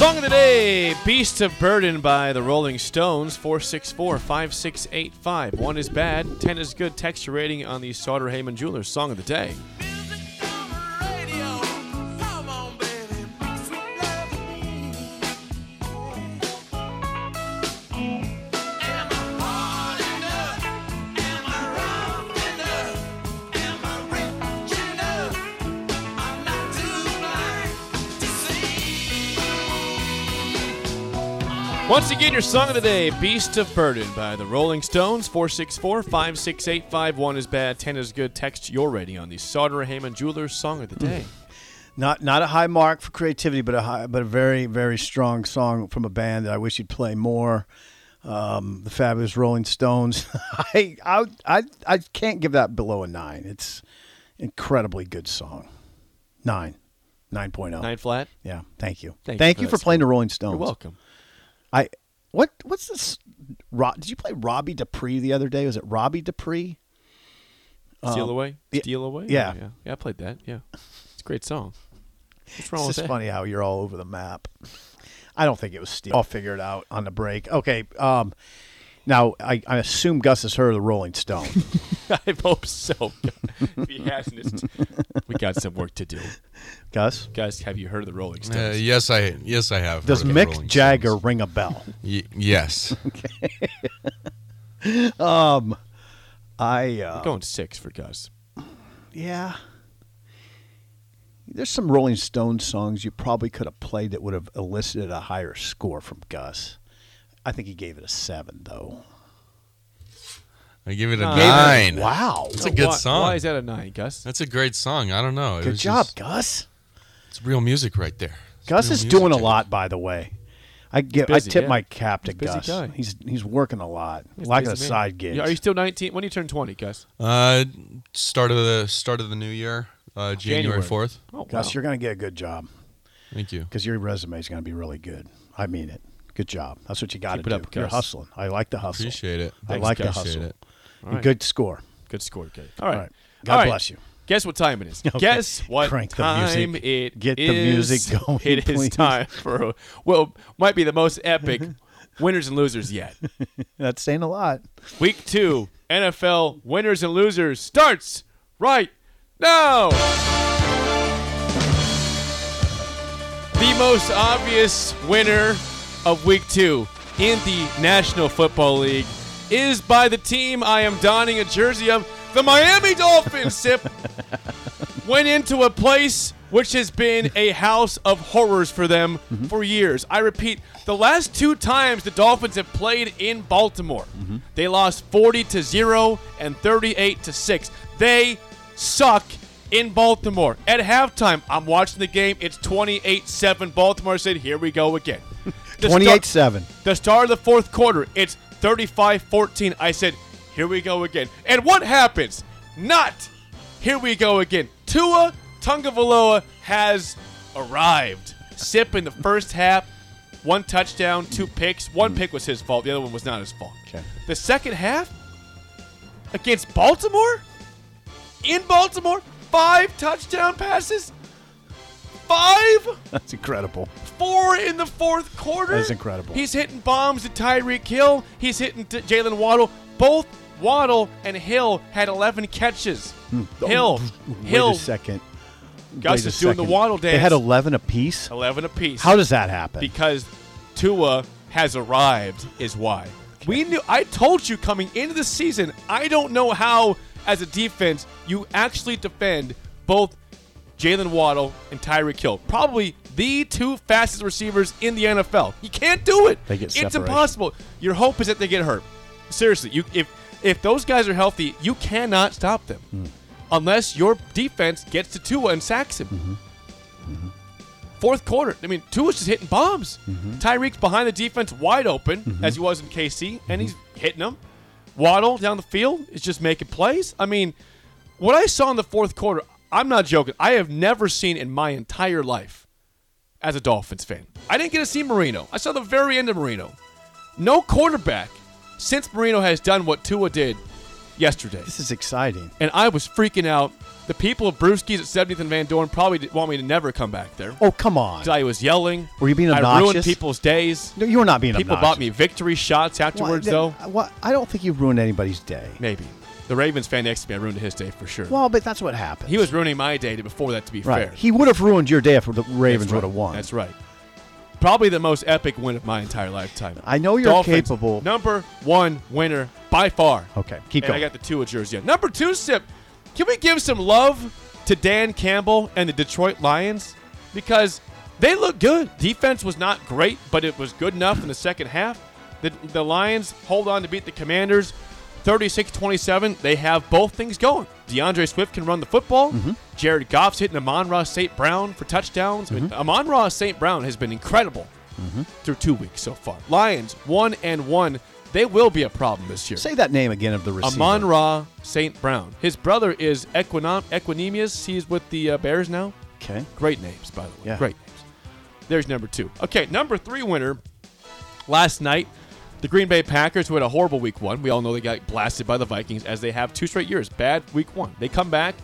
Song of the day, Beast of Burden by the Rolling Stones, 464 5685. One is bad, 10 is good. Text your rating on the Sartor Hamann Jewelers Song of the Day. Once again, your Song of the Day, Beast of Burden by the Rolling Stones, 464 5685. One is bad, 10 is good. Text your rating on the Sartor Hamann Jewelers Song of the Day. Not not a high mark for creativity, but a high, but a very very strong song from a band that I wish you'd play more. Um, the fabulous Rolling Stones. I, I I I can't give that below a nine. It's incredibly good song. Nine. Nine Nine flat. Yeah, thank you. Thank Thank, you you for for, that playing the Rolling Stones. You're welcome. I what what's this? Ro, did you play Robbie Dupree the other day? Was it Robbie Dupree? Steal Um, Away? Steal Away? yeah. yeah. Yeah, I played that. Yeah. It's a great song. What's wrong It's with just that? funny how you're all over the map. I don't think it was Steve. I'll figure it out on the break. Okay. Um, now I, I assume Gus has heard of the Rolling Stone. I hope so. if he hasn't, we got some work to do. Gus, Guys, have you heard of the Rolling Uh, Stones? yes, I yes I have. does heard of the Mick Jagger Stones. ring a bell? Y- yes. I uh, Going six for Gus. yeah. There's some Rolling Stones songs you probably could have played that would have elicited a higher score from Gus. I think he gave it a seven though. I give it a nine. Wow. It's a good why, song. Why is that a nine, Gus? That's a great song. I don't know. It Good was job, just- Gus. it's real music right there. It's Gus real is music, doing a Jake. lot, by the way. I get, busy, I tip yeah. my cap to busy Gus. guy. He's he's working a lot, He's like a busy man. side gig. Yeah, Are you still 19? When do you turn 20, Gus? Uh, start of the start of the new year, uh, January January. fourth. Oh, Gus, wow. you're going to get a good job Thank you. because your resume is going to be really good. I mean it. Good job. That's what you got to Keep it do. up, You're Gus. hustling. I like the hustle. Appreciate it. I Thanks, like the Gus. Appreciate hustle. it. All And right. Good score. Good score, Good. All right. All right. God All right. bless you. Guess what time it is? Okay. Guess what Crank the time music. it Get the music going, It is please. time for well, might be the most epic winners and losers yet. That's saying a lot. Week two NFL winners and losers starts right now. The most obvious winner of week two in the National Football League is by the team I am donning a jersey of, the Miami Dolphins. Sip went into a place which has been a house of horrors for them mm-hmm. for years. I repeat, the last two times the Dolphins have played in Baltimore, mm-hmm. they lost 40 to 0 and 38 to 6. They suck in Baltimore. At halftime, I'm watching the game. It's 28-7. Baltimore said, "Here we go again." The 28 7. the start of the fourth quarter, it's 35 14. I said, here we go again. And what happens? Not here we go again. Tua Tagovailoa has arrived. Sip in the first half, one touchdown, two picks. One hmm. pick was his fault, the other one was not his fault. Okay. The second half, against Baltimore? In Baltimore? Five touchdown passes? Five? That's incredible. Four in the fourth quarter? That is incredible. He's hitting bombs to Tyreek Hill. He's hitting Jaylen Waddle. Both Waddle and Hill had 11 catches. Hmm. Hill. Wait Hill. a second. Gus Wait is doing the. Waddle They had 11 apiece. 11 apiece. How does that happen? because Tua has arrived is why. We knew I told you coming into the season, I don't know how as a defense you actually defend both Jaylen Waddle and Tyreek Hill. Probably the two fastest receivers in the NFL. You can't do it. They get it's separation. impossible. Your hope is that they get hurt. Seriously, you if if those guys are healthy, you cannot stop them. Hmm. Unless your defense gets to Tua and sacks him. Mm-hmm. Fourth quarter, I mean, Tua's just hitting bombs. Mm-hmm. Tyreek's behind the defense, wide open, as he was in KC, and he's hitting them. Waddle down the field is just making plays. I mean, what I saw in the fourth quarter, I'm not joking. I have never seen in my entire life as a Dolphins fan. I didn't get to see Marino. I saw the very end of Marino. No quarterback since Marino has done what Tua did yesterday. this is exciting. And I was freaking out. The people of Brewskis at 70th and Van Dorn probably want me to never come back there. Oh, come on. I was yelling. Were you being obnoxious? I ruined people's days. No, you were not being People obnoxious. People bought me victory shots afterwards, Why- though. What? I don't think you've ruined anybody's day. Maybe. The Ravens fan next to me, I ruined his day for sure. Well, but that's what happened. he was ruining my day before that, to be right. fair. He would have ruined your day if the Ravens right. would have won. That's right. Probably the most epic win of my entire lifetime. I know you're Dolphins, capable. Number one winner by far. Okay, keep and going. I got the two of jersey. Number two, sip. Can we give some love to Dan Campbell and the Detroit Lions because they look good. Defense was not great, but it was good enough in the second half. The, the Lions hold on to beat the Commanders 36-27. They have both things going. D'Andre Swift can run the football. Mm-hmm. Jared Goff's hitting Amon Ra St. Brown for touchdowns. I mean, Mm-hmm. Amon Ra St. Brown has been incredible through two weeks so far. Lions one and one. They will be a problem this year. Say that name again of the receiver. Amon Ra St. Brown. His brother is Equinom- Equanimeous. He's with the uh, Bears now. Okay. Great names, by the way. Yeah. Great names. There's number two. Okay, number three winner last night. The Green Bay Packers, who had a horrible week one. We all know they got blasted by the Vikings as they have two straight years. Bad week one. They come back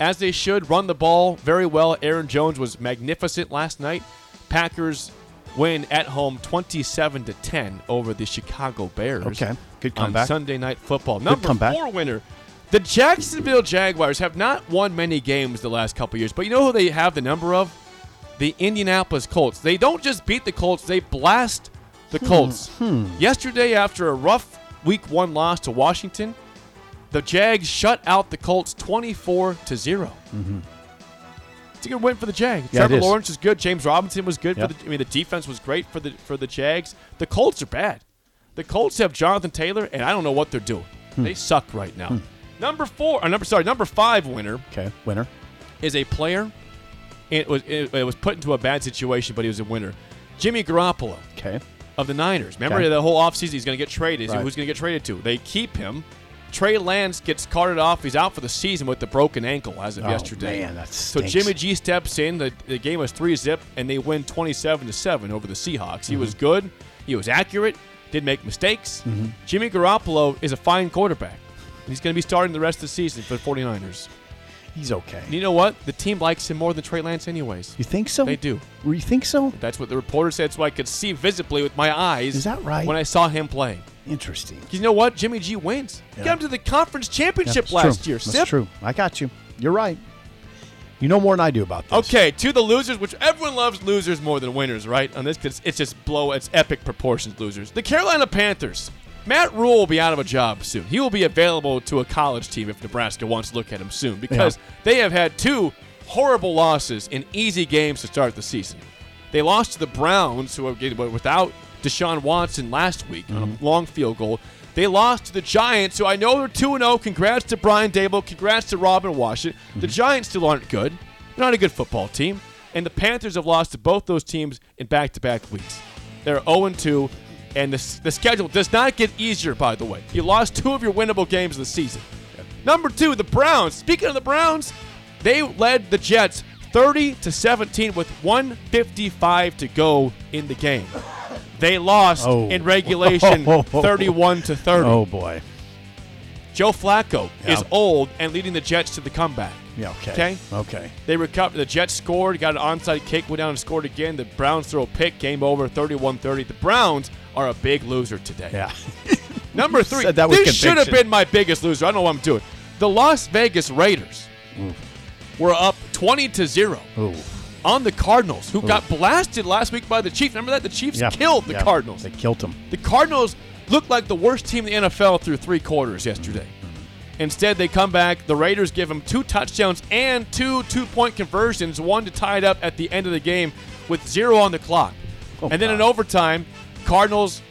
as they should, run the ball very well. Aaron Jones was magnificent last night. Packers win at home 27 to 10 over the Chicago Bears. Okay. Good on comeback. Sunday night football. Number four winner. The Jacksonville Jaguars have not won many games the last couple years, but you know who they have the number of? The Indianapolis Colts. They don't just beat the Colts, they blast the Colts. Hmm. Hmm. Yesterday, after a rough week one loss to Washington, the Jags shut out the Colts 24 to 0. Mm-hmm. It's a good win for the Jags. Yeah, Trevor. Lawrence is good. James Robinson was good Yep. for the I mean the defense was great for the for the Jags. The Colts are bad. The Colts have Jonathan Taylor and I don't know what they're doing. Hmm. They suck right now. Hmm. Number 4, or number sorry, number 5 winner Okay. Winner. is a player. It was it, it was put into a bad situation, but he was a winner. Jimmy Garoppolo Okay. Of the Niners. Remember Okay. the whole offseason he's going to get traded. Right. Who's going to get traded to? They keep him. Trey Lance gets carted off. He's out for the season with the broken ankle as of Oh, yesterday. man, that so. Jimmy G steps in. The, the game was three zip, and they win twenty seven to seven over the Seahawks. He Mm-hmm. was good. He was accurate. Didn't make mistakes. Jimmy Garoppolo is a fine quarterback. He's going to be starting the rest of the season for the 49ers. He's okay. And you know what? The team likes him more than Trey Lance, anyways. You think so? They do. You think so? That's what the reporter said. So I could see visibly with my eyes. Is that right? When I saw him playing. Interesting. you know what? Jimmy G wins. Yeah. Get him to the conference championship That's last true. year. That's Sip. true. I got you. You're right. You know more than I do about this. Okay, to the losers, which everyone loves losers more than winners, right? On this, because it's just blow, it's epic proportions losers. The Carolina Panthers. Matt Rhule will be out of a job soon. He will be available to a college team if Nebraska wants to look at him soon because they have had two horrible losses in easy games to start the season. They lost to the Browns, who were without Deshaun Watson last week on a mm-hmm. long field goal. They lost to the Giants, who I know they're 2 0. Congrats to Brian Daboll. Congrats to Robin Washington. The mm-hmm. Giants still aren't good. They're not a good football team. And the Panthers have lost to both those teams in back to back weeks. They're 0 2, and the, the schedule does not get easier, by the way. You lost two of your winnable games of the season. Number two, the Browns. Speaking of the Browns, they led the Jets 30 to 17 with 155 to go in the game. They lost Oh. in regulation 31 to 30. Oh boy. Joe Flacco Yeah. is old and leading the Jets to the comeback. Yeah. Okay. Okay. Okay. They recovered. The Jets scored, got an onside kick, went down and scored again. The Browns throw a pick, game over, 31-30. The Browns are a big loser today. Yeah. Number three. That this should have been my biggest loser. I don't know what I'm doing. The Las Vegas Raiders mm. were up 20 to 0 Ooh. on the Cardinals, who got blasted last week by the Chiefs. Remember that? The Chiefs Yeah. killed the Yeah. Cardinals. They killed them. The Cardinals looked like the worst team in the NFL through three quarters yesterday. Instead, they come back. The Raiders give them two touchdowns and two two point conversions, one to tie it up at the end of the game with zero on the clock. Oh, and then in overtime, Cardinals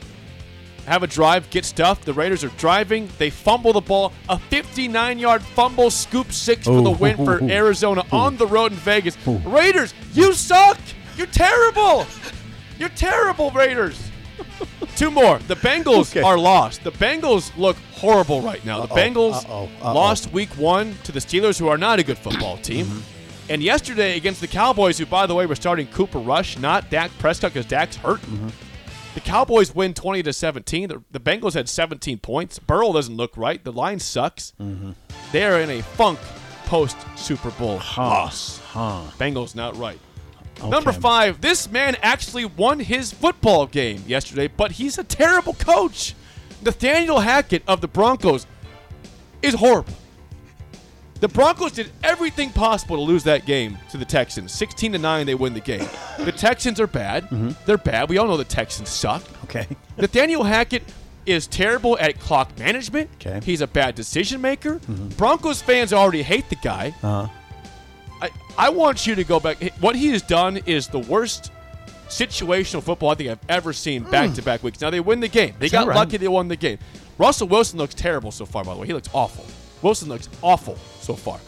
have a drive, get stuffed. The Raiders are driving. They fumble the ball. A 59 yard fumble, scoop six for the Ooh. win for Ooh. Arizona on the road in Vegas. Raiders, you suck. You're terrible. You're terrible, Raiders. Two more. The Bengals Okay. are lost. The Bengals look horrible right now. The Uh-oh, Bengals uh-oh, uh-oh. lost week one to the Steelers, who are not a good football team. Mm-hmm. And yesterday against the Cowboys, who, by the way, were starting Cooper Rush, not Dak Prescott, because Dak's hurt. Mm-hmm. The Cowboys win 20 to 17. The, the Bengals had 17 points. Burrow doesn't look right. The line sucks. Mm-hmm. They are in a funk post Super Bowl loss. Huh. Bengals not right. Number five, this man actually won his football game yesterday, but he's a terrible coach. Nathaniel Hackett of the Broncos is horrible. The Broncos did everything possible to lose that game to the Texans. 16 to 9, they win the game. The Texans are bad. Mm-hmm. They're bad. We all know the Texans suck. Okay. Nathaniel Hackett is terrible at clock management. Okay. He's a bad decision maker. Broncos fans already hate the guy. Uh, I, I want you to go back. What he has done is the worst situational football I think I've ever seen back to back weeks. Now they win the game. They got right? lucky they won the game. Russell Wilson looks terrible so far, by the way. He looks awful. Wilson looks awful so far.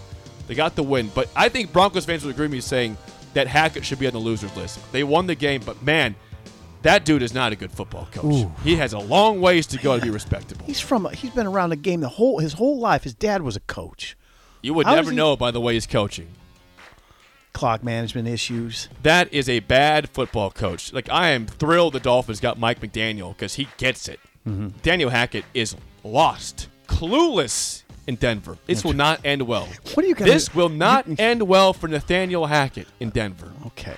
They got the win, but I think Broncos fans would agree with me saying that Hackett should be on the losers list. They won the game, but man, that dude is not a good football coach. He has a long ways to go to be respectable. he's from. a, He's been around the game the whole his whole life. His dad was a coach. You would How never he- know by the way he's coaching. Clock management issues. That is a bad football coach. Like I am thrilled the Dolphins got Mike McDaniel because he gets it. Mm-hmm. Daniel Hackett is lost, clueless in Denver. This will not end well. What are you gonna- This will not end well for Nathaniel Hackett in Denver. Okay.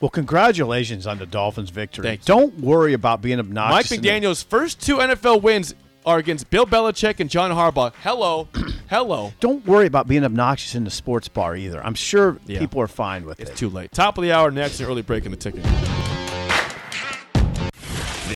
Well, congratulations on the Dolphins' victory. Thank you. Don't worry about being Mike obnoxious. in the- McDaniel's first two NFL wins are against Bill Belichick and John Harbaugh. Hello, hello. Don't worry about being obnoxious in the sports bar either. I'm sure Yeah. people are fine with it. It's too late. Top of the hour next, an early break in the ticket.